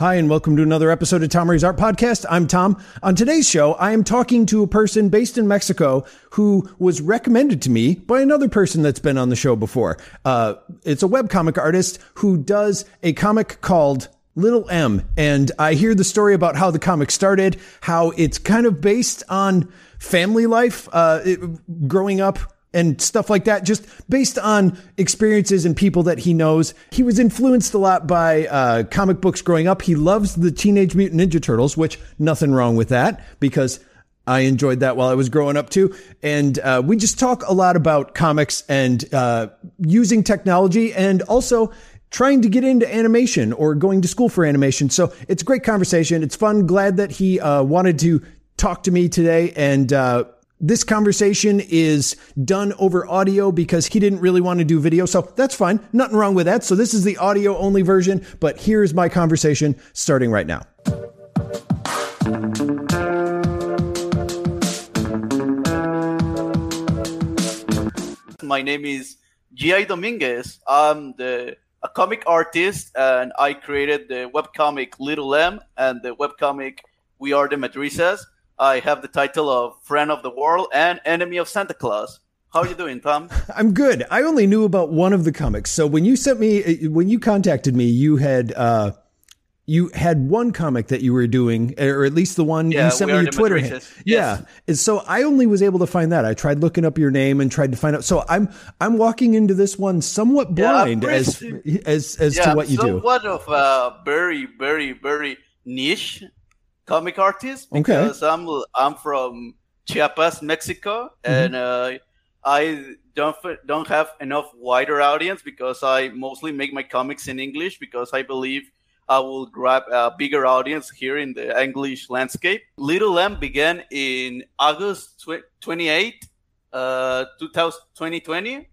Hi, and welcome to another episode of Tom Ray's Art Podcast. I'm Tom. On today's show, I am talking to a person based in Mexico who was recommended to me by another person that's been on the show before. Uh, it's a webcomic artist who does a comic called Little M. And I hear the story about how the comic started, how it's kind of based on family life, uh, it, growing up and stuff like that, just based on experiences and people that he knows. He was influenced a lot by uh, comic books growing up. He loves the Teenage Mutant Ninja Turtles, which nothing wrong with that because I enjoyed that while I was growing up too. And uh, we just talk a lot about comics and uh, using technology and also trying to get into animation or going to school for animation. So it's a great conversation. It's fun. Glad that he uh, wanted to talk to me today and uh, this conversation is done over audio because he didn't really want to do video. So that's fine. Nothing wrong with that. So this is the audio only version, but here's my conversation starting right now. My name is G.I. Dominguez. I'm the a comic artist and I created the webcomic Little M and the webcomic We Are the Madrisas I have the title of Friend of the World and Enemy of Santa Claus. How are you doing, Tom? I'm good. I only knew about one of the comics. So when you sent me, when you contacted me, you had, uh, you had one comic that you were doing, or at least the one yeah, you sent me your Twitter. Yes. Yeah. And so I only was able to find that. I tried looking up your name and tried to find out. So I'm, I'm walking into this one somewhat blind yeah, as, as, as yeah, to what you do. Somewhat of a very, very, very niche comic artist because okay. I'm I'm from Chiapas, Mexico, mm-hmm. and uh, I don't don't have enough wider audience because I mostly make my comics in English because I believe I will grab a bigger audience here in the English landscape. Little M began in August 28, uh, 2020,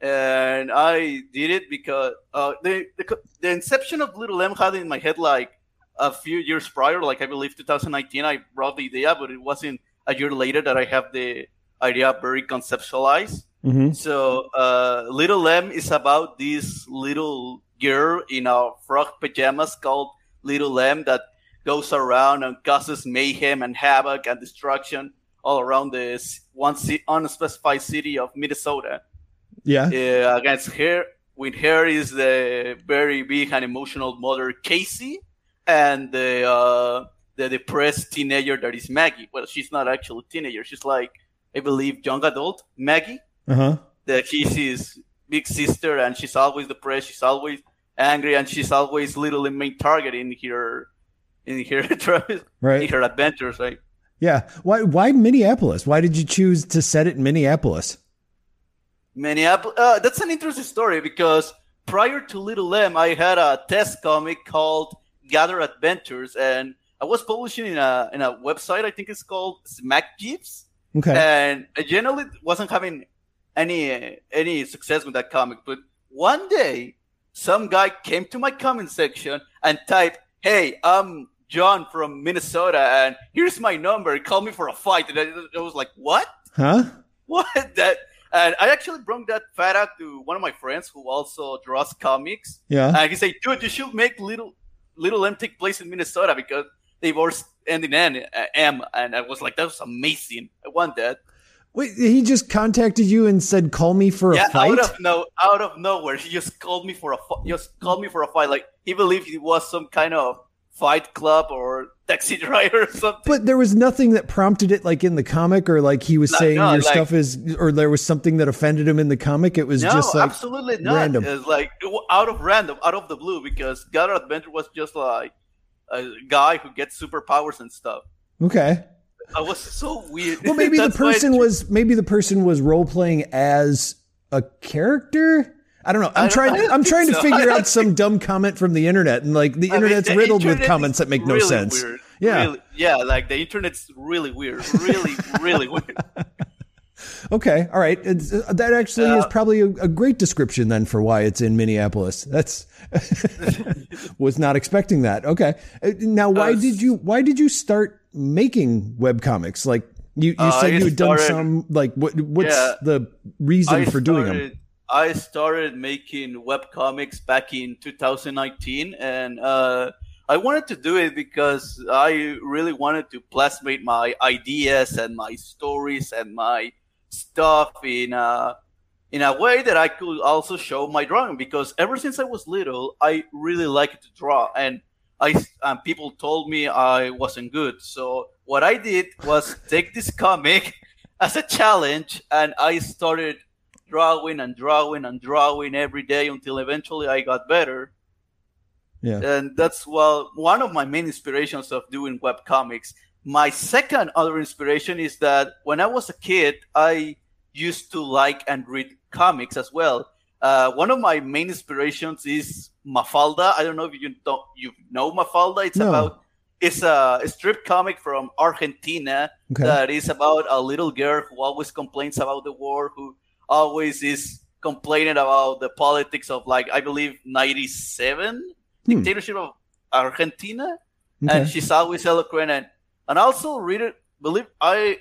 and I did it because uh, the, the the inception of Little M had in my head like a few years prior, like I believe 2019, I brought the idea, but it wasn't a year later that I have the idea very conceptualized. Mm-hmm. So, uh, Little M is about this little girl in a frog pajamas called Little M that goes around and causes mayhem and havoc and destruction all around this one unspecified city of Minnesota. Yeah. Uh, against her, with her is the very big and emotional mother Casey, and the uh, the depressed teenager that is Maggie. Well, she's not actually a teenager. She's like I believe young adult Maggie. Uh-huh. That she's his big sister, and she's always depressed. She's always angry, and she's always little main target in her in her right. in her adventures. Right. Yeah. Why? Why Minneapolis? Why did you choose to set it in Minneapolis? Minneapolis. Uh, that's an interesting story because prior to Little M, I had a test comic called Gather Adventures, and I was publishing in a in a website. I think it's called Smack Jeeves. Okay. And I generally wasn't having any any success with that comic, but one day some guy came to my comment section and typed, "Hey, I'm John from Minnesota, and here's my number. Call me for a fight." And I, I was like, "What? Huh? What that?" And I actually brought that fact to one of my friends who also draws comics. Yeah. And he said, dude, you should make little Little M take place in Minnesota because they were ending in M, and I was like, that was amazing. I want that. Wait, he just contacted you and said, "Call me for yeah, a fight." out of no, out of nowhere, he just called me for a just called me for a fight. Like he believed it was some kind of fight club or taxi driver or something. But there was nothing that prompted it, like in the comic, or like he was no, saying no, your like, stuff is, or there was something that offended him in the comic. It was no, just like absolutely not. Random. It's like out of random, out of the blue, because Gather Adventure was just like a guy who gets superpowers and stuff. Okay. I was so weird. Well, maybe the person was maybe the person was role playing as a character. I don't know. I'm trying. I'm trying to so. figure out some dumb comment from the internet, and like the I internet's mean, the riddled internet with comments that make really no sense. Weird. Yeah, really, yeah. Like the internet's really weird. Really, really weird. Okay, all right. It's, uh, that actually uh, is probably a, a, great description then for why it's in Minneapolis. That's was not expecting that. Okay, uh, now why uh, did you why did you start making web comics? Like you, you uh, said you had started, done some. Like what what's yeah, the reason I for started, doing them? I started making web comics back in 2019, and uh, I wanted to do it because I really wanted to plasmate my ideas and my stories and my stuff in a in a way that I could also show my drawing because ever since I was little, I really liked to draw and I and people told me I wasn't good. So what I did was take this comic as a challenge and I started drawing and drawing and drawing every day until eventually I got better. Yeah. And that's well one of my main inspirations of doing web comics. My second other inspiration is that when I was a kid, I used to like and read comics as well. Uh, one of my main inspirations is Mafalda. I don't know if you don't you know Mafalda. It's no. about it's a, a, strip comic from Argentina okay. that is about a little girl who always complains about the war, who always is complaining about the politics of like I believe ninety seven hmm. dictatorship of Argentina, okay. and she's always eloquent and and also read it. Believe I,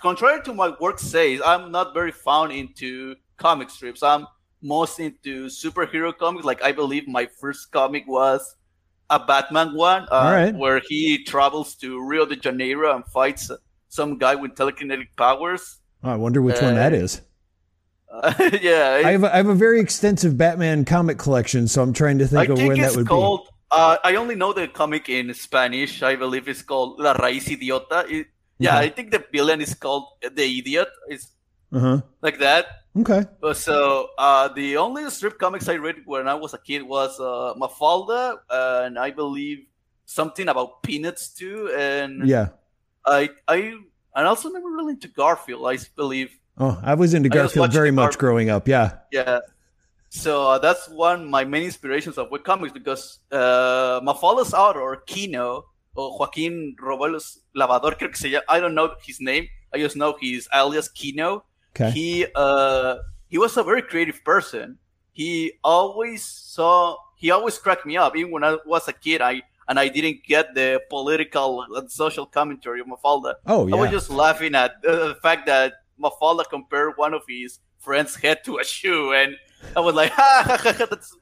contrary to my work says, I'm not very fond into comic strips. I'm most into superhero comics. Like I believe my first comic was a Batman one, uh, where he travels to Rio de Janeiro and fights some guy with telekinetic powers. Oh, I wonder which uh, one that is. Yeah, I have a, I have a very extensive Batman comic collection, so I'm trying to think I of think when that would called, be. Uh, I only know the comic in Spanish. I believe it's called La Raíz Idiota. It, yeah, I think the villain is called the Idiot. It's uh-huh. like that. Okay. So uh, the only strip comics I read when I was a kid was uh, Mafalda, uh, and I believe something about Peanuts too. And yeah, I I and also never really into Garfield. I believe. Oh, I was into Garfield very much Garfield. growing up. Yeah. Yeah. So uh, that's one my main inspirations of web comics because uh, Mafalda's author Quino or Joaquin Robelos Lavador, creo que se llama. I don't know his name. I just know his alias Quino Okay. He uh he was a very creative person. He always saw he always cracked me up. Even when I was a kid, I and I didn't get the political and social commentary of Mafalda. Oh, yeah. I was just laughing at the fact that Mafalda compared one of his friend's head to a shoe, and I was like, ha, ha, ha, that's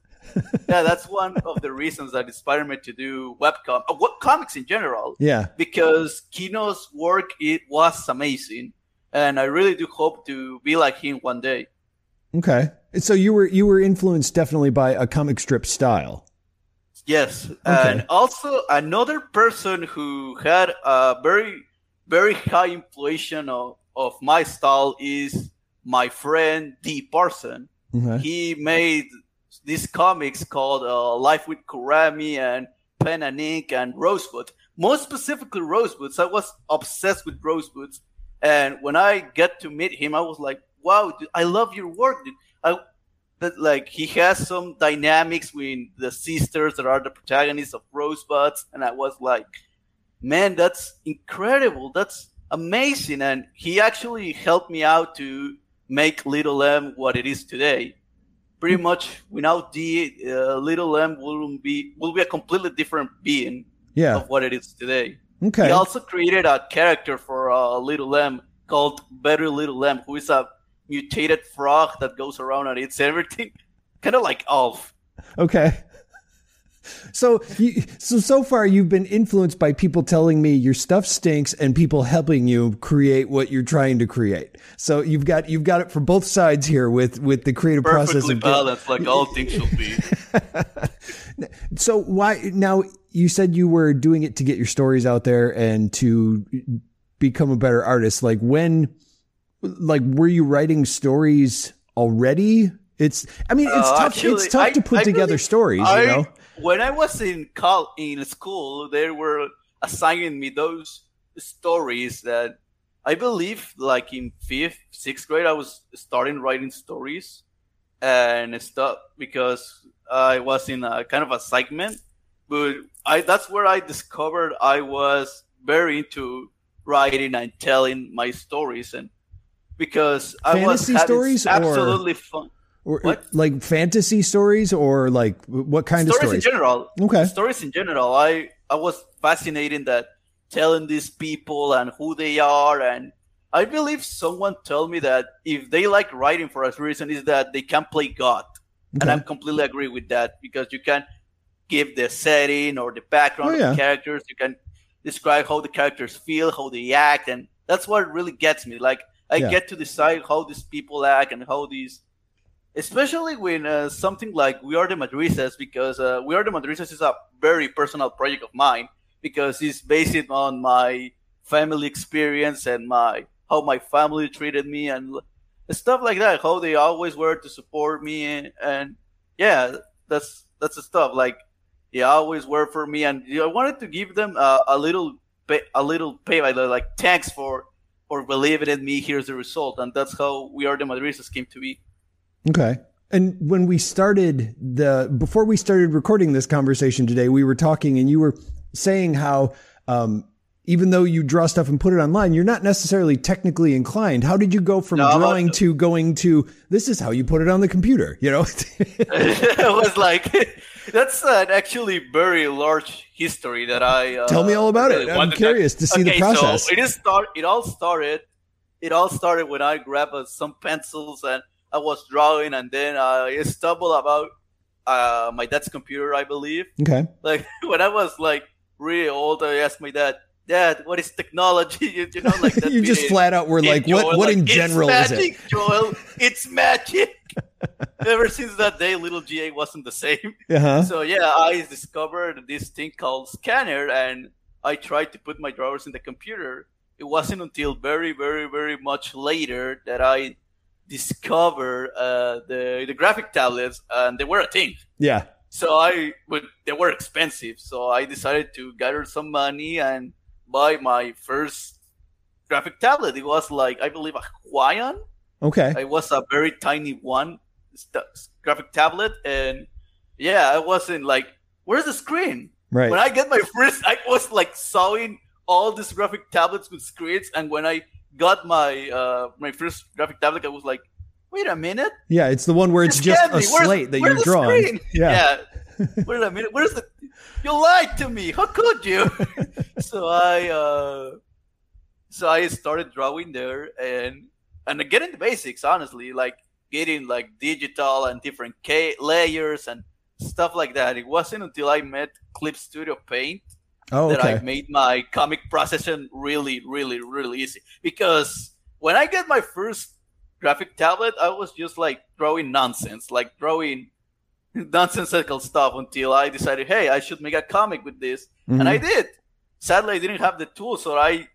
yeah, that's one of the reasons that inspired me to do webcom, uh, web comics in general. Yeah, because Quino's work it was amazing and I really do hope to be like him one day. Okay, so you were you were influenced definitely by a comic strip style. Yes, okay. and also another person who had a very very high influence of, of my style is my friend D Parson. Okay. He made these comics called uh, Life with Kurami and Pen and Ink and Rosebud. Most specifically, Rosebuds. I was obsessed with Rosebuds and when I get to meet him, I was like, wow, dude, I love your work, dude. I, that like he has some dynamics with the sisters that are the protagonists of Rosebuds, and I was like, man, that's incredible. That's amazing. And he actually helped me out to make Little M what it is today. Pretty much, without D, uh, Little M will be will be a completely different being yeah. of what it is today. Okay. He also created a character for uh, Little M called Better Little M, who is a mutated frog that goes around and eats everything, kind of like Alf. Okay. So, you, so so far you've been influenced by people telling me your stuff stinks and people helping you create what you're trying to create. So you've got you've got it for both sides here with with the creative Perfectly process. Perfectly balanced, like all things should be. so why now? You said you were doing it to get your stories out there and to become a better artist. Like when, like, were you writing stories already? It's, I mean, it's uh, tough. Actually, it's tough I, to put I together really, stories. I, you know, when I was in col- in school, they were assigning me those stories that I believe, like in fifth, sixth grade, I was starting writing stories and stuff because I was in a kind of a segment. But I that's where I discovered I was very into writing and telling my stories and because fantasy I was stories absolutely or, fun. Or, what? like fantasy stories or like what kind stories of stories in general? Okay, stories in general. I I was fascinated that telling these people and who they are and I believe someone told me that if they like writing for a reason is that they can play God. Okay. And I'm completely agree with that because you can give the setting or the background oh, yeah. of the characters. You can describe how the characters feel, how they act, and that's what really gets me. Like I yeah. get to decide how these people act and how these, especially when uh, something like We Are the Madrisas, because uh, We Are the Madrisas is a very personal project of mine because it's based on my family experience and my how my family treated me and stuff like that. How they always were to support me and, and yeah, that's that's the stuff. Like they always were for me, and I wanted to give them a, a little pay, a little pay, like, thanks for for believing in me. Here's the result, and that's how we are the Madrisas came to be. Okay. And when we started the before we started recording this conversation today, we were talking, and you were saying how um, even though you draw stuff and put it online, you're not necessarily technically inclined. How did you go from no, drawing to going to this is how you put it on the computer? You know, it was like that's an actually very large history that I uh, tell me all about really it. I'm curious to, to see okay, the process. So it is start. It all started. It all started when I grabbed uh, some pencils and I was drawing, and then I stumbled about uh, my dad's computer, I believe. Okay. Like when I was like really old, I asked my dad Dad, what is technology? You, you know, like you just flat out were like, Joel, what? What like, in general magic, is it? Joel, it's magic. Ever since that day, little GA wasn't the same. Uh-huh. So yeah, I discovered this thing called Scanner, and I tried to put my drawers in the computer. It wasn't until very, very, very much later that I discovered uh, the the graphic tablets, and they were a thing. Yeah. So I, but they were expensive. So I decided to gather some money and buy my first graphic tablet. It was like I believe a Huion. Okay. It was a very tiny one graphic tablet, and yeah, I wasn't like, "Where's the screen?" Right. When I get my first, I was like sawing all these graphic tablets with screens, and when I got my uh my first graphic tablet, I was like, "Wait a minute." Yeah, it's the one where it's just a slate that you're drawing. Yeah. yeah. Wait a minute. Where's the you lied to me. How could you? so I uh, so I started drawing there and and getting the basics. Honestly, like getting like digital and different K- layers and stuff like that. It wasn't until I met Clip Studio Paint oh, that okay. I made my comic processing really, really, really easy. Because when I get my first graphic tablet, I was just like drawing nonsense, like drawing nonsensical stuff until I decided, hey, I should make a comic with this, mm-hmm. and I did. Sadly, I didn't have the tools, so I.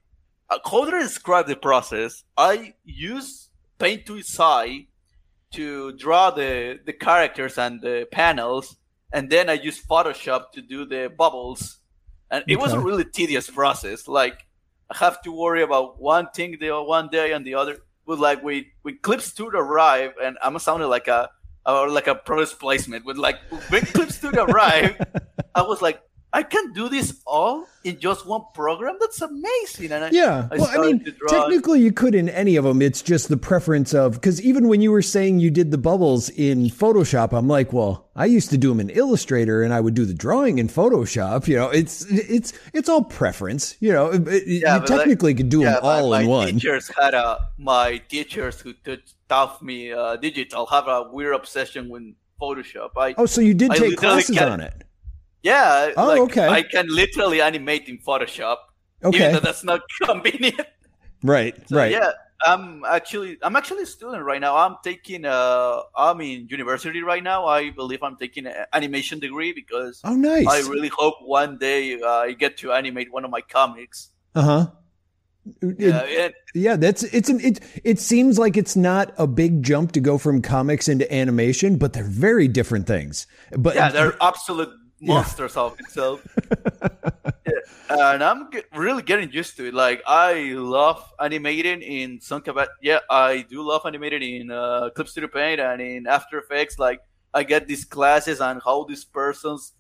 Uh, how do I describe the process? I use Paint Tool SAI to draw the the characters and the panels, and then I use Photoshop to do the bubbles, and it okay. was a really tedious process. Like I have to worry about one thing the one day and the other. But like we we Clip Studio arrive, and I'm sounding like a or like a product placement with like when Clip Studio arrive. I was like, I can do this all in just one program. That's amazing. And I, yeah, I well, I mean, technically you could in any of them. It's just the preference of because even when you were saying you did the bubbles in Photoshop, I'm like, well, I used to do them in Illustrator, and I would do the drawing in Photoshop. You know, it's it's it's all preference. You know, it, yeah, you technically like, could do yeah, them all my, in my one. Teachers had a my teachers who taught me uh, digital have a weird obsession with Photoshop. I oh, so you did I take classes on it. Yeah. Oh, like, okay. I can literally animate in Photoshop. Okay. Even though that's not convenient. Right. So, right. Yeah. I'm actually I'm actually a student right now. I'm taking uh I'm in university right now. I believe I'm taking an animation degree because oh nice. I really hope one day uh, I get to animate one of my comics. Uh huh. Yeah, it, yeah, that's it's an it. It seems like it's not a big jump to go from comics into animation, but they're very different things. But yeah, they're absolute monsters yeah. of itself. yeah. And I'm get, really getting used to it. Like I love animating in some Yeah, I do love animating in uh, Clip Studio Paint and in After Effects. Like I get these classes on how these persons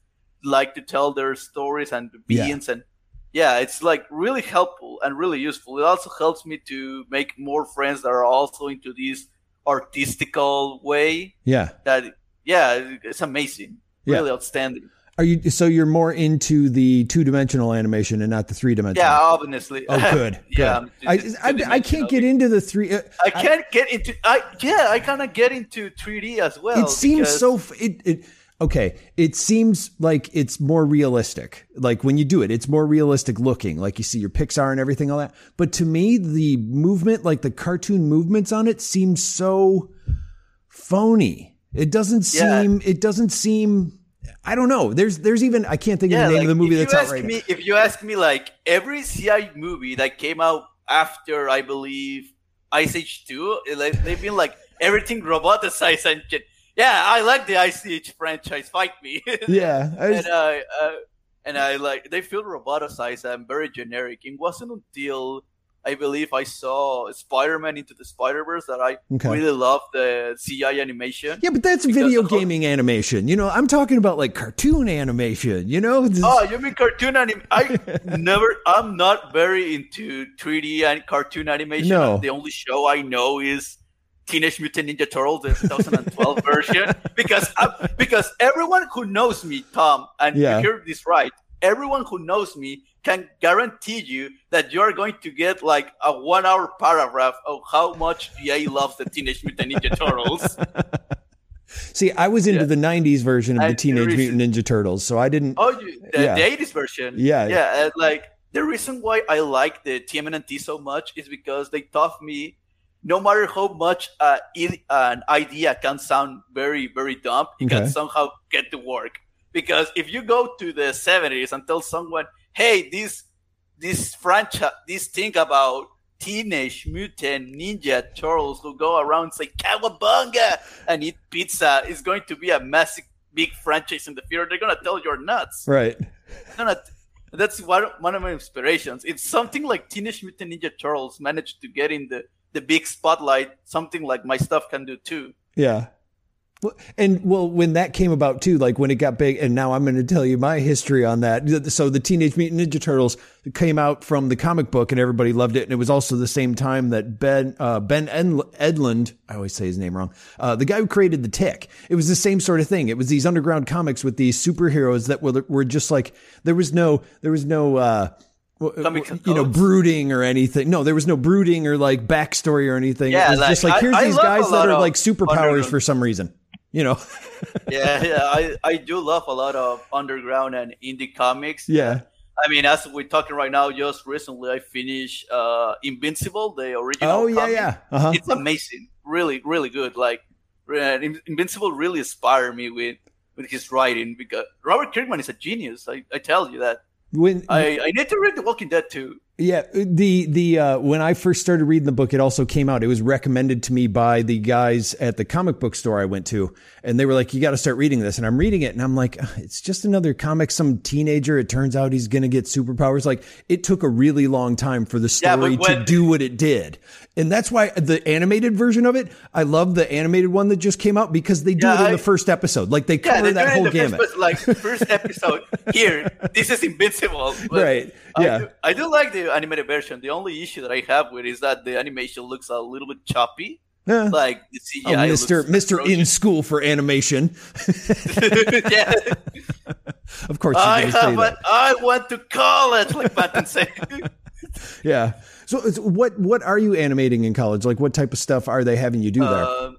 like to tell their stories and the beings yeah. and yeah, it's like really helpful and really useful. It also helps me to make more friends that are also into this artistical way. Yeah. That yeah, it's amazing. Really yeah. outstanding. Are you so you're more into the two dimensional animation and not the three dimensional? Yeah, obviously. Oh, good. yeah, I, I, I, can't get into the three. Uh, I can't I, get into. I yeah, I kind of get into 3D as well. It seems so. It, it okay, it seems like it's more realistic. Like when you do it, it's more realistic looking. Like you see your Pixar and everything, all that. But to me, the movement, like the cartoon movements on it, seems so phony. It doesn't seem. Yeah. It doesn't seem. I don't know. There's there's even I can't think yeah, of the name like, of the movie that's out right me, now. If you ask me, like every CI movie that came out after, I believe Ice Age Two, like, they've been like everything roboticized and shit. Yeah, I like the Ice Age franchise. Fight me. yeah, I was... and I uh, and I like they feel roboticized and very generic. It wasn't until I believe I saw Spider-Man into the Spider-Verse that I okay. really love the CI animation. Yeah, but that's video gaming whole... animation. You know, I'm talking about like cartoon animation. You know? Oh, you mean cartoon animation? I never. I'm not very into 3D and cartoon animation. No. The only show I know is Teenage Mutant Ninja Turtles, the 2012 version, because I, because everyone who knows me, Tom, and yeah. you hear this right, everyone who knows me can guarantee you that you're going to get like a one hour paragraph of how much GA loves the Teenage Mutant Ninja Turtles. See, I was into yeah. the '90s version of and the Teenage Mutant Ninja Turtles, so I didn't. Oh, the, yeah. the '80s version. Yeah, yeah. like the reason why I like the TMNT so much is because they taught me, no matter how much uh, it, an idea can sound very, very dumb, it okay. can somehow get to work. Because if you go to the '70s and tell someone, hey, this this franchise, this thing about teenage mutant ninja turtles who go around say cowabunga and eat pizza is going to be a massive big franchise in the future. They're gonna tell you're nuts. Right. Gonna, that's one one of my inspirations. It's something like Teenage Mutant Ninja Turtles managed to get in the the big spotlight. Something like my stuff can do too. Yeah. And well, when that came about too, like when it got big, and now I'm going to tell you my history on that. So the Teenage Mutant Ninja Turtles came out from the comic book, and everybody loved it. And it was also the same time that Ben uh, Ben Edlund, I always say his name wrong, uh, the guy who created the Tick. It was the same sort of thing. It was these underground comics with these superheroes that were were just like there was no there was no. Uh, you know, brooding or anything. No, there was no brooding or like backstory or anything. Yeah, it was like, just like here's I, these I guys that are like superpowers for some reason you know. yeah, yeah, I, I do love a lot of underground and indie comics. Yeah. I mean, as we're talking right now, just recently I finished uh, Invincible, the original. Oh yeah, comic. yeah. Uh-huh. It's amazing, really, really good. Like Invincible really inspired me with with his writing because Robert Kirkman is a genius. I, I tell you that. When I, I need to read The Walking Dead too. Yeah, the the uh, when I first started reading the book, it also came out. It was recommended to me by the guys at the comic book store I went to, and they were like, "You got to start reading this." And I'm reading it, and I'm like, "It's just another comic. Some teenager. It turns out he's going to get superpowers." Like it took a really long time for the story yeah, when- to do what it did, and that's why the animated version of it, I love the animated one that just came out because they do yeah, it in I, the first episode. Like they cover yeah, that whole gamut. First, like first episode here, this is invincible. right. Yeah. I do, I do like the animated version. The only issue that I have with is that the animation looks a little bit choppy. Yeah. Like the CGI, oh, Mr. Mr. In school for animation. yeah. of course, I have a, I went to college, like Patton said. yeah. So, what what are you animating in college? Like, what type of stuff are they having you do there? Uh,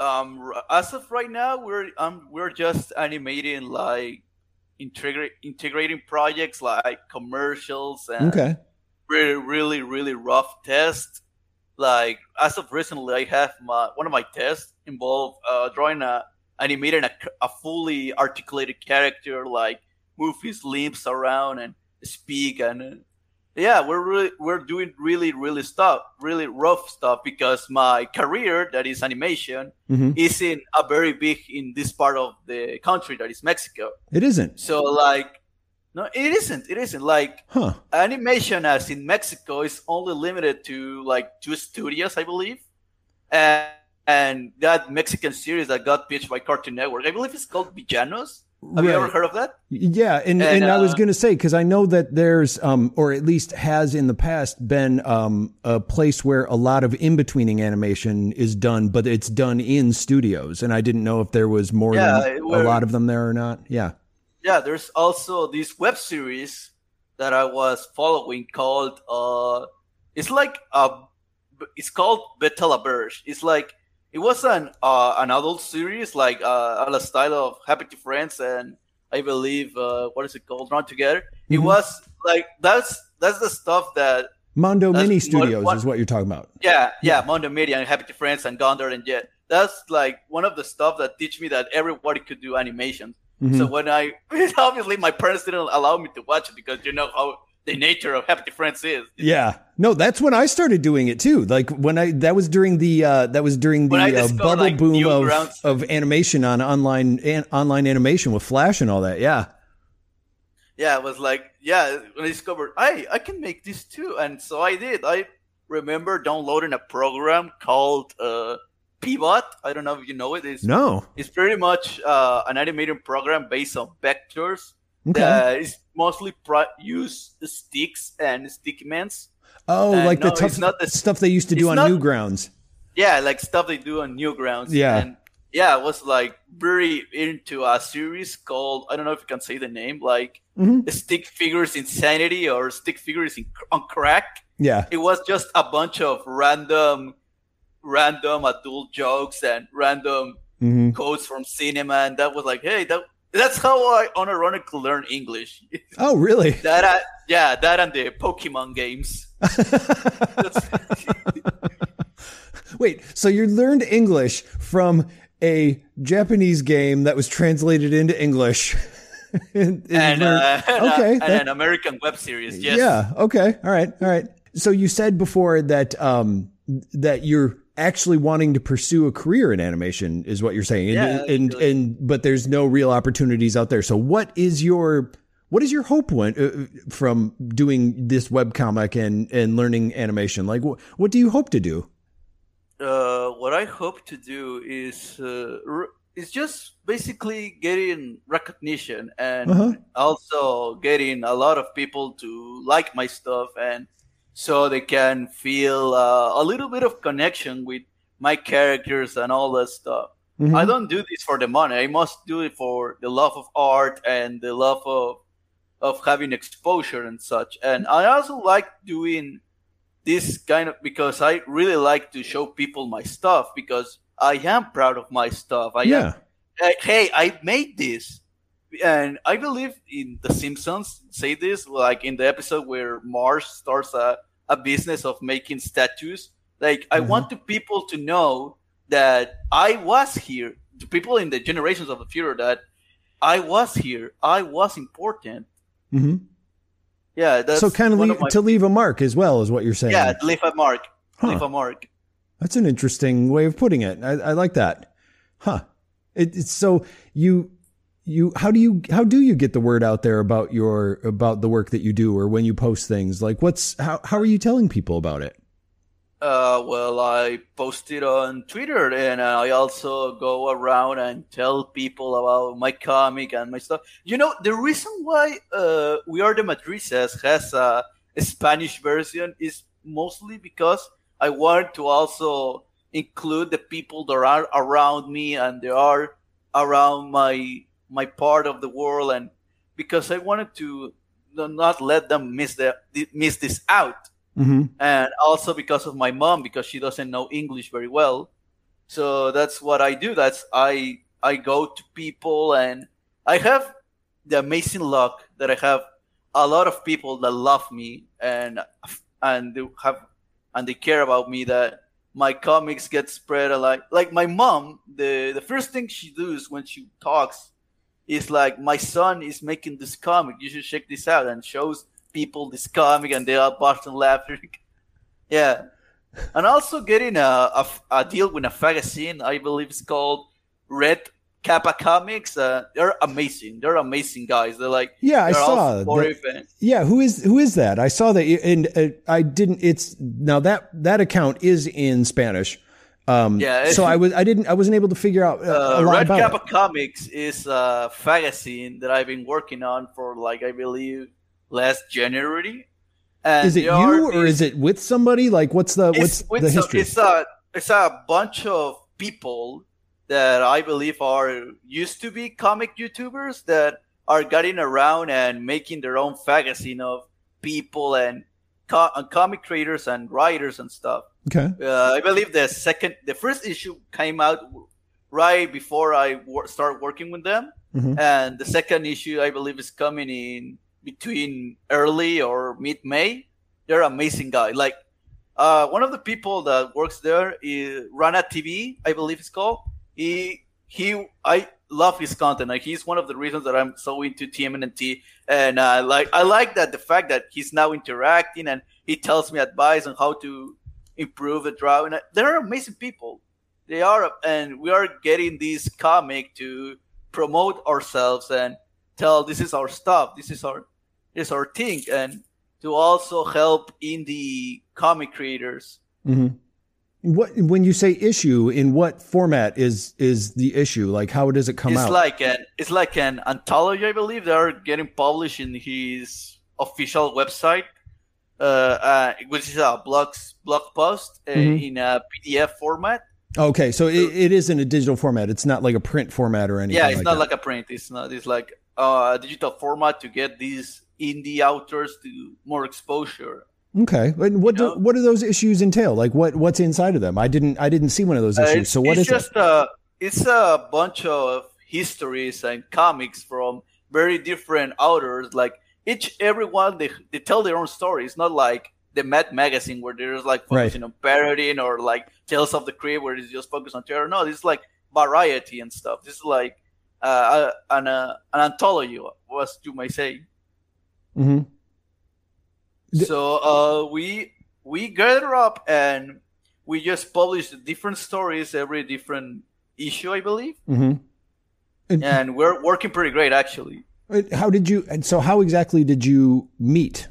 um, as of right now, we're um we're just animating like integrate integrating projects like commercials and okay. Really really really rough test. Like as of recently, I have my one of my tests involved uh, drawing a animating a, a fully articulated character, like move his limbs around and speak and yeah we're really we're doing really really stuff really rough stuff because my career that is animation mm-hmm. isn't a very big in this part of the country that is mexico it isn't so like no it isn't it isn't like huh. animation as in mexico is only limited to like two studios i believe and and that mexican series that got pitched by cartoon network i believe it's called villanos have right. you ever heard of that? Yeah, and and, and uh, I was uh, going to say because I know that there's um or at least has in the past been um a place where a lot of in betweening animation is done, but it's done in studios, and I didn't know if there was more yeah, than a lot of them there or not. Yeah, yeah. There's also this web series that I was following called uh, it's like a, it's called Betelaberge. It's like it was an uh, an adult series like uh, a style of Happy Tree Friends and I believe uh, what is it called? Run Together. Mm-hmm. It was like that's that's the stuff that Mondo Media Studios what, is what you're talking about. Yeah, yeah, yeah, Mondo Media and Happy Tree Friends and Gondor and Jet. That's like one of the stuff that teach me that everybody could do animation. Mm-hmm. So when I obviously my parents didn't allow me to watch it because you know how the nature of Happy Friends is. Yeah, no, that's when I started doing it too. Like when I that was during the uh, that was during the uh, bubble like boom of, of animation on online an, online animation with Flash and all that. Yeah, yeah, it was like yeah. When I discovered, I I can make this too, and so I did. I remember downloading a program called uh, Pivot. I don't know if you know. It's, no, it's pretty much uh, an animating program based on vectors. Okay. That is mostly pro- use sticks and stickmans Oh, and like no, the tough not the, stuff they used to do on not, Newgrounds. Yeah, like stuff they do on Newgrounds. Yeah. And yeah, I was like very into a series called I don't know if you can say the name, like mm-hmm. Stick Figures Insanity or Stick Figures in, on Crack. Yeah. It was just a bunch of random random adult jokes and random mm-hmm. quotes from cinema and that was like, hey, that that's how I unironically learned English. Oh, really? that I, yeah, that and the Pokemon games. Wait, so you learned English from a Japanese game that was translated into English? and, and, uh, okay, and, an American web series. Yes. Yeah. Okay. All right. All right. So you said before that um, that you're actually wanting to pursue a career in animation is what you're saying. And, yeah, and, really. and, but there's no real opportunities out there. So what is your, what is your hope when, uh, from doing this web comic and, and learning animation? Like, wh- what do you hope to do? Uh, what I hope to do is, uh, re- is just basically getting recognition and uh-huh. also getting a lot of people to like my stuff and so they can feel uh, a little bit of connection with my characters and all that stuff. Mm-hmm. I don't do this for the money. I must do it for the love of art and the love of of having exposure and such. And I also like doing this kind of because I really like to show people my stuff because I am proud of my stuff. I yeah. am. hey, I made this and I believe in The Simpsons say this, like in the episode where Marge starts a, a business of making statues. Like, mm-hmm. I want the people to know that I was here, the people in the generations of the future, that I was here, I was important. Mm-hmm. Yeah, so kind of, leave, my... to leave a mark as well, is what you're saying. Yeah, leave a mark. Huh. Leave a mark. That's an interesting way of putting it. I, I like that. Huh. It, it's so you you how do you how do you get the word out there about your about the work that you do or when you post things? Like what's how how are you telling people about it? Uh, well i post it on twitter and i also go around and tell people about my comic and my stuff. You know the reason why uh, we are the Madrisas has a, a spanish version is mostly because i want to also include the people that are around me and they are around my my part of the world and because I wanted to not let them miss the miss this out. Mm-hmm. And also because of my mom because she doesn't know English very well. So that's what I do. That's I I go to people and I have the amazing luck that I have a lot of people that love me and and they have and they care about me that my comics get spread like like my mom the the first thing she does when she talks is like my son is making this comic. You should check this out and shows people this comic and they are busting laughing. yeah, and also getting a, a, a, deal with a magazine. I believe it's called Red Kappa Comics. Uh, they're amazing. They're amazing guys. They're like yeah, I saw. That, yeah, who is who is that? I saw that, and uh, I didn't. It's now that that account is in Spanish. Um, yeah. So I was I didn't I wasn't able to figure out uh, a lot Red about Kappa it. Comics is a magazine that I've been working on for like I believe last January. And is it you or is it with somebody? Like what's the what's the history? it's a it's a bunch of people that I believe are used to be comic YouTubers that are getting around and making their own magazine of people and, co- and comic creators and writers and stuff Okay. Uh, I believe the second, the first issue came out right before I wor- start working with them, mm-hmm. and the second issue I believe is coming in between early or mid May. They're amazing guy. Like uh, one of the people that works there is Rana TV, I believe it's called. He he, I love his content. Like he's one of the reasons that I'm so into TMNT, and uh, like I like that the fact that he's now interacting and he tells me advice on how to improve the drawing. They're amazing people. They are, and we are getting this comic to promote ourselves and tell this is our stuff, this is our this is our thing, and to also help indie comic creators. Mm-hmm. What when you say issue, in what format is is the issue? Like how does it come it's out? It's like an it's like an anthology, I believe. They are getting published in his official website uh, uh, which is a blog blog post uh, mm-hmm. in a PDF format. Okay, so it, it is in a digital format. It's not like a print format or anything. Yeah, it's like not that. like a print. It's not. It's like a digital format to get these indie authors to more exposure. Okay, and what you know? do, what do those issues entail? Like what what's inside of them? I didn't I didn't see one of those uh, issues. Uh, so what is just it? A, it's a bunch of histories and comics from very different authors. Like each everyone they they tell their own story. It's not like the Mad magazine where there's like focusing right. on parodying or like Tales of the Crypt where it's just focused on terror. No, this is like variety and stuff. This is like uh, an uh, an anthology, was you might say. Mm-hmm. So uh, we we gather up and we just publish different stories every different issue, I believe. Mm-hmm. And, and we're working pretty great, actually. How did you? And so, how exactly did you meet?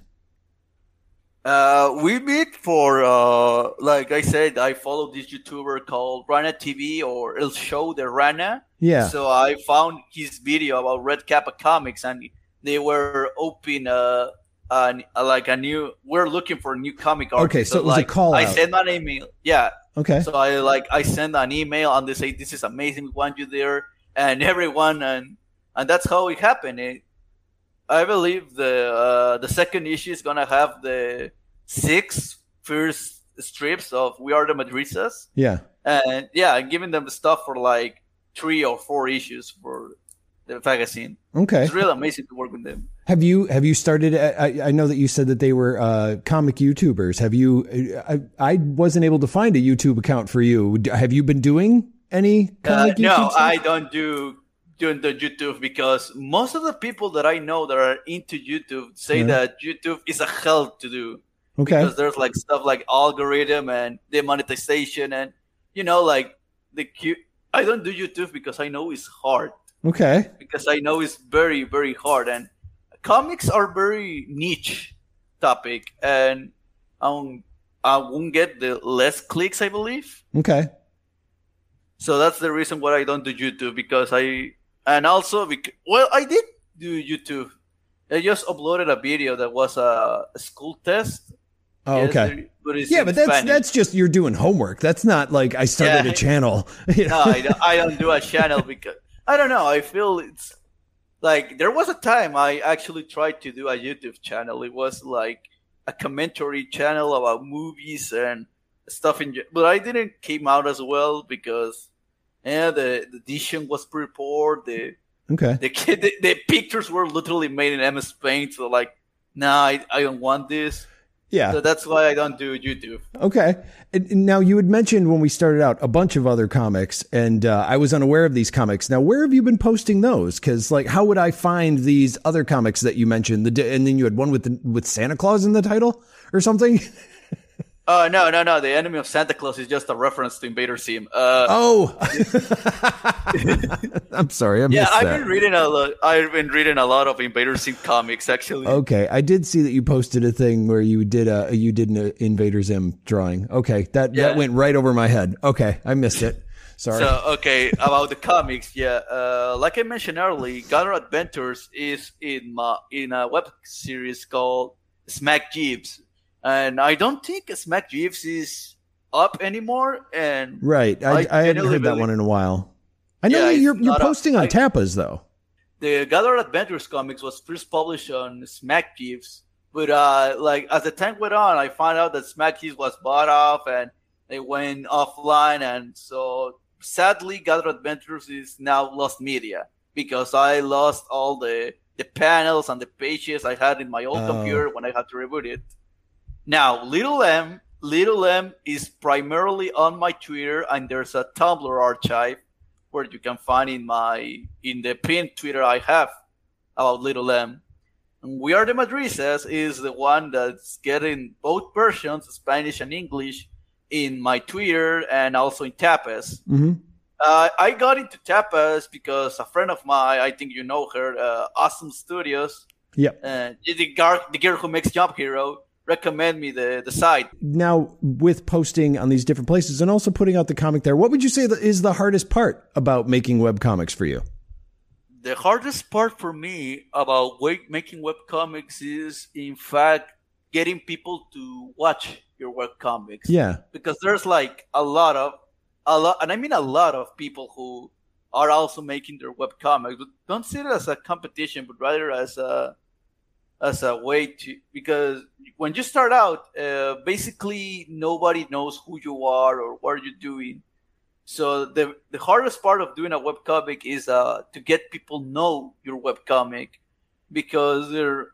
Uh, we meet for uh, like I said, I follow this YouTuber called Rana TV or El Show de Rana. Yeah. So I found his video about Red Kappa Comics, and they were open uh, uh, like a new. We're looking for a new comic artist. Okay, so, so it was like, a call. I sent an email. Yeah. Okay. So I like I send an email and they say this is amazing. We want you there, and everyone and and that's how it happened. It, I believe the uh, the second issue is gonna have the six first strips of We Are the Madrisas. Yeah, and yeah, I'm giving them the stuff for like three or four issues for the magazine. Okay, it's really amazing to work with them. Have you have you started? I, I know that you said that they were uh, comic YouTubers. Have you? I, I wasn't able to find a YouTube account for you. Have you been doing any comic? Uh, no? I don't do doing the YouTube because most of the people that I know that are into YouTube say yeah. that YouTube is a hell to do. Okay. Because there's like stuff like algorithm and demonetization and you know like the cute. I don't do YouTube because I know it's hard. Okay. Because I know it's very very hard and comics are very niche topic and um I won't get the less clicks I believe. Okay. So that's the reason why I don't do YouTube because I and also well i did do youtube. I just uploaded a video that was a, school test. Oh okay. but yeah but that's Spanish. that's just you're doing homework. That's not like i started yeah. a channel no I don't, I don't do a channel because i don't know i feel it's like there was a time i actually tried to do a youtube channel. It was like a commentary channel about movies and stuff in but i didn't came out as well because yeah, the, the edition was pretty poor. The okay, the, the, the pictures were literally made in MS Paint. So like, nah, I, I don't want this. Yeah. So that's why I don't do YouTube. Okay. And now you had mentioned when we started out a bunch of other comics, and uh, I was unaware of these comics. Now, where have you been posting those? Because like, how would I find these other comics that you mentioned? The and then you had one with the, with Santa Claus in the title or something. Oh no, no, no! The enemy of Santa Claus is just a reference to Invader Zim. Uh, oh, I'm sorry. I yeah, I've that. been reading a lot. I've been reading a lot of Invader Zim comics, actually. Okay, I did see that you posted a thing where you did a you did an Invader Zim drawing. Okay, that yeah. that went right over my head. Okay, I missed it. Sorry. So okay, about the comics, yeah. Uh, like I mentioned earlier, Gather Adventures is in my in a web series called Smack Jeeves and I don't think Smack Jeeves is up anymore. And right, I, I, I hadn't heard that one in a while. I know yeah, you're you're posting up. on Tapas though. The Gather Adventures comics was first published on Smack Jeeves, but uh, like as the time went on, I found out that Smack Jeeves was bought off, and they went offline, and so sadly, Gather Adventures is now lost media because I lost all the the panels and the pages I had in my old oh. computer when I had to reboot it. Now, Little M, Little M is primarily on my Twitter, and there's a Tumblr archive where you can find in my in the pinned Twitter I have about Little M. And we are the Madrisas is the one that's getting both versions, Spanish and English, in my Twitter and also in Tapas. Mm-hmm. Uh, I got into Tapas because a friend of mine, I think you know her, uh, Awesome Studios. Yeah. Uh, the, girl, the girl who makes Jump Hero recommend me the, the site. Now, with posting on these different places and also putting out the comic there, what would you say is the hardest part about making web comics for you? The hardest part for me about making web comics is, in fact, getting people to watch your web comics. Yeah. Because there's like a lot of, a lot, and I mean a lot of people who are also making their web comics. Don't see it as a competition, but rather as a as a way to because when you start out, uh, basically nobody knows who you are or what you're doing. So the the hardest part of doing a web comic is uh, to get people know your web comic because they're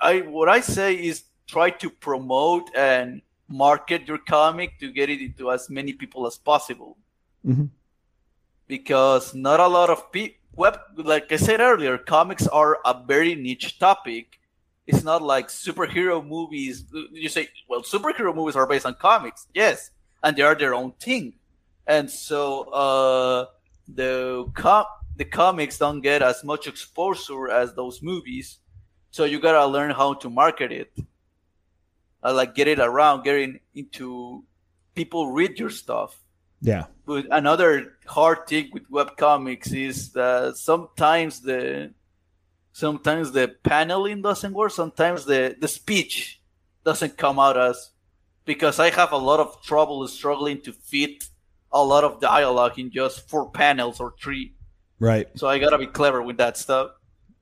I what I say is try to promote and market your comic to get it into as many people as possible. Mm-hmm. Because not a lot of people web like I said earlier, comics are a very niche topic it's not like superhero movies. You say, well, superhero movies are based on comics, yes, and they are their own thing, and so uh, the com- the comics don't get as much exposure as those movies. So you gotta learn how to market it, uh, like get it around, getting into people read your stuff. Yeah. But another hard thing with web comics is that sometimes the sometimes the paneling doesn't work sometimes the the speech doesn't come out as because i have a lot of trouble struggling to fit a lot of dialogue in just four panels or three. Right. So i gotta be clever with that stuff.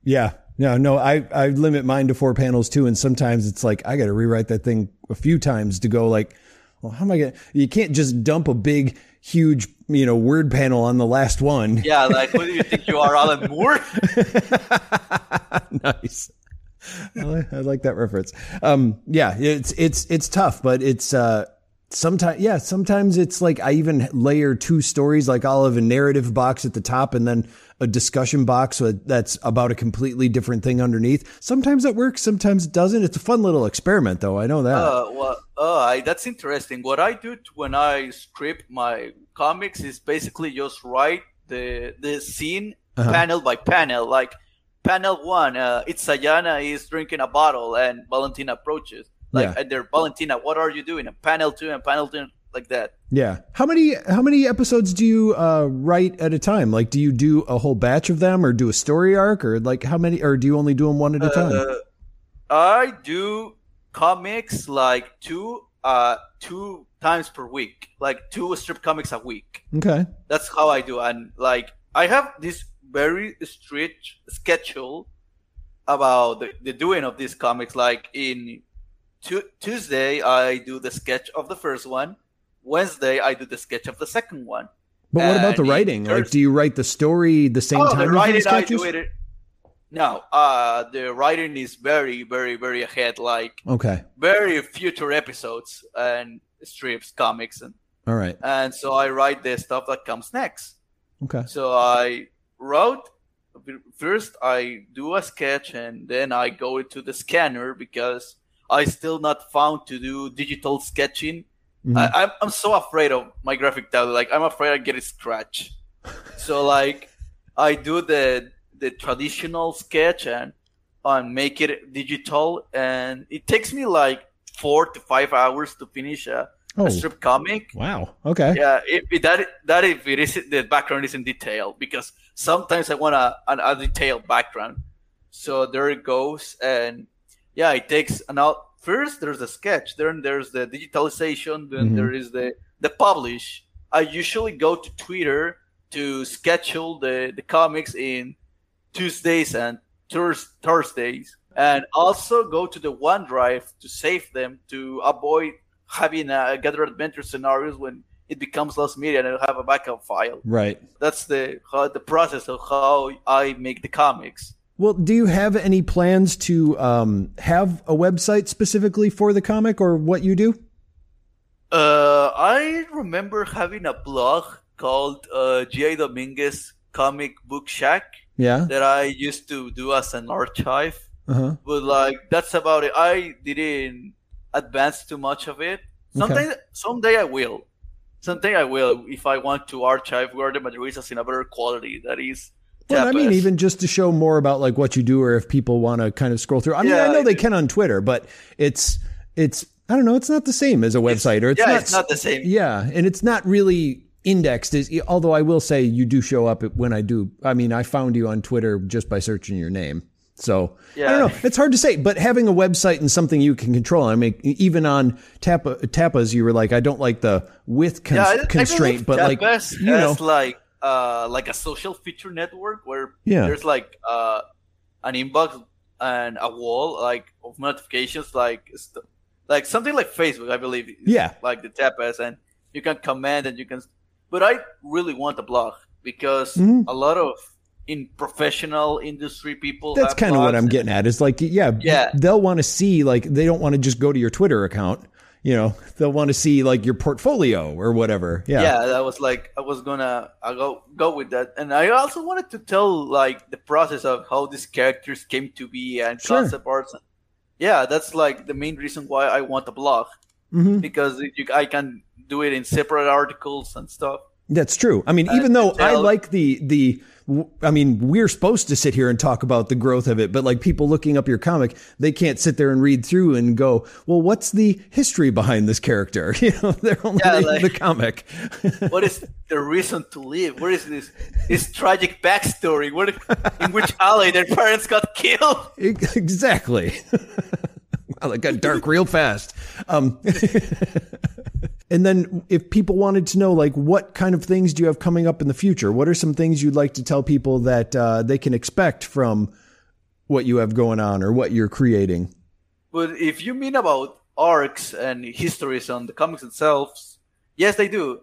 Yeah. No no i i limit mine to four panels too and sometimes it's like i gotta rewrite that thing a few times to go like well how am i gonna you can't just dump a big huge, you know, word panel on the last one. Yeah, like who do you think you are, Alan Moore? nice. I like that reference. Um, yeah, it's it's it's tough, but it's uh, sometimes yeah, sometimes it's like I even layer two stories. Like I'll have a narrative box at the top, and then a discussion box that's about a completely different thing underneath. Sometimes it works, sometimes it doesn't. It's a fun little experiment, though. I know that. Uh, well, uh, that's interesting. What I do when I script my comics is basically just write the the scene uh-huh. panel by panel. Like panel one, uh, it's Sayana is drinking a bottle and Valentina approaches. Like, yeah. they're Valentina, what are you doing? And panel two and panel two like that. Yeah. How many how many episodes do you uh, write at a time? Like, do you do a whole batch of them, or do a story arc, or like how many, or do you only do them one at a time? Uh, I do comics like two uh two times per week, like two strip comics a week. Okay. That's how I do, and like I have this very strict schedule about the, the doing of these comics. Like in Tuesday, I do the sketch of the first one. Wednesday I do the sketch of the second one. But what about the writing? Like, do you write the story the same oh, time? The writing I do it. No, uh, the writing is very, very, very ahead. Like, okay, very future episodes and strips, comics, and all right. And so I write the stuff that comes next. Okay. So I wrote first. I do a sketch, and then I go into the scanner because I still not found to do digital sketching Mm-hmm. I, am I'm, I'm so afraid of my graphic tablet. Like I'm afraid I get a scratch. so like I do the the traditional sketch and and make it digital, and it takes me like four to five hours to finish a, oh. a strip comic. Wow. Okay. Yeah. If, if that that if it is the background is in detail because sometimes I want a, a, a detailed background. So there it goes, and yeah, it takes an out first there's the sketch, then there's the digitalization, then mm-hmm. there is the the publish. I usually go to Twitter to schedule the the comics in Tuesdays and thurs- Thursdays, and also go to the OneDrive to save them to avoid having a gather adventure scenarios when it becomes lost media and I have a backup file. Right. That's the how, the process of how I make the comics. Well, do you have any plans to um, have a website specifically for the comic or what you do? Uh, I remember having a blog called uh, G.A. Dominguez Comic Book Shack. Yeah. That I used to do as an archive. Uh-huh. But like that's about it. I didn't advance too much of it. Someday, okay. someday I will. Someday I will if I want to archive where the material is in a better quality. That is well, I mean, even just to show more about like what you do, or if people want to kind of scroll through. I mean, yeah, I know they can on Twitter, but it's it's I don't know, it's not the same as a website, or it's yeah, not, it's not the same. Yeah, and it's not really indexed. Is although I will say you do show up when I do. I mean, I found you on Twitter just by searching your name. So yeah. I don't know. It's hard to say, but having a website and something you can control. I mean, even on Tapa, Tapas, you were like, I don't like the width cons- yeah, I, constraint, I but like you know, like uh, like a social feature network where yeah. there's like uh, an inbox and a wall like of notifications, like st- like something like Facebook, I believe. Yeah, like the Tapas, and you can comment and you can. But I really want a blog because mm-hmm. a lot of in professional industry people. That's kind of what I'm getting at. Is like, yeah, yeah, they'll want to see like they don't want to just go to your Twitter account you know they'll want to see like your portfolio or whatever. Yeah. Yeah that was like i was gonna i go go with that. And i also wanted to tell like the process of how these characters came to be and sure. concept arts. Yeah that's like the main reason why i want a blog. Mm-hmm. because you, i can do it in separate articles and stuff. That's true. I mean and even though i like the the I mean, we're supposed to sit here and talk about the growth of it, but like people looking up your comic, they can't sit there and read through and go, well, what's the history behind this character? You know, they're only yeah, like, the comic. what is the reason to live? Where is this this tragic backstory? What in which alley their parents got killed? Exactly. well, it got dark real fast. Um, and then if people wanted to know, like, what kind of things do you have coming up in the future? What are some things you'd like to tell people that uh, they can expect from what you have going on or what you're creating? But if you mean about arcs and histories on the comics themselves, yes, they do.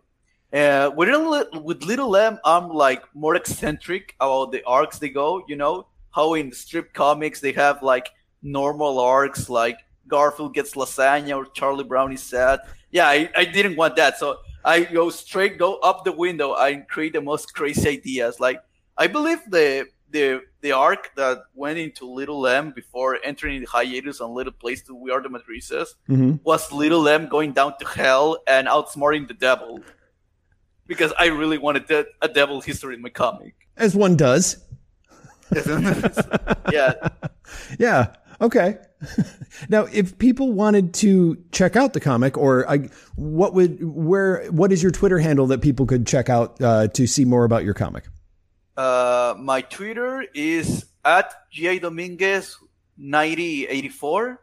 Uh, with little, with Little M, I'm like more eccentric about the arcs they go. You know how in strip comics they have like normal arcs, like Garfield gets lasagna or Charlie Brown is sad yeah, I, I didn't want that. So I go straight, go up the window and create the most crazy ideas. Like I believe the the the arc that went into Little M before entering the hiatus on Little Place to We Are the Madrisas mm-hmm. was Little M going down to hell and outsmarting the devil. Because I really wanted de- a devil history in my comic. As one does. yeah. Yeah. Okay. now, if people wanted to check out the comic, or I, what would where what is your Twitter handle that people could check out uh, to see more about your comic? Uh, my Twitter is at Ga Dominguez ninety eighty four.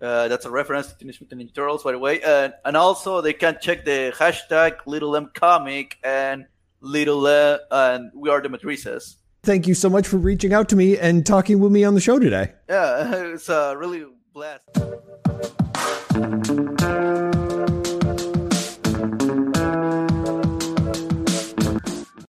Uh, that's a reference to Teenage Mutant Ninja Turtles, by the way. Uh, and also, they can check the hashtag Little M Comic and Little M, and We Are the Madrisas. Thank you so much for reaching out to me and talking with me on the show today. Yeah, it's uh, really blessed.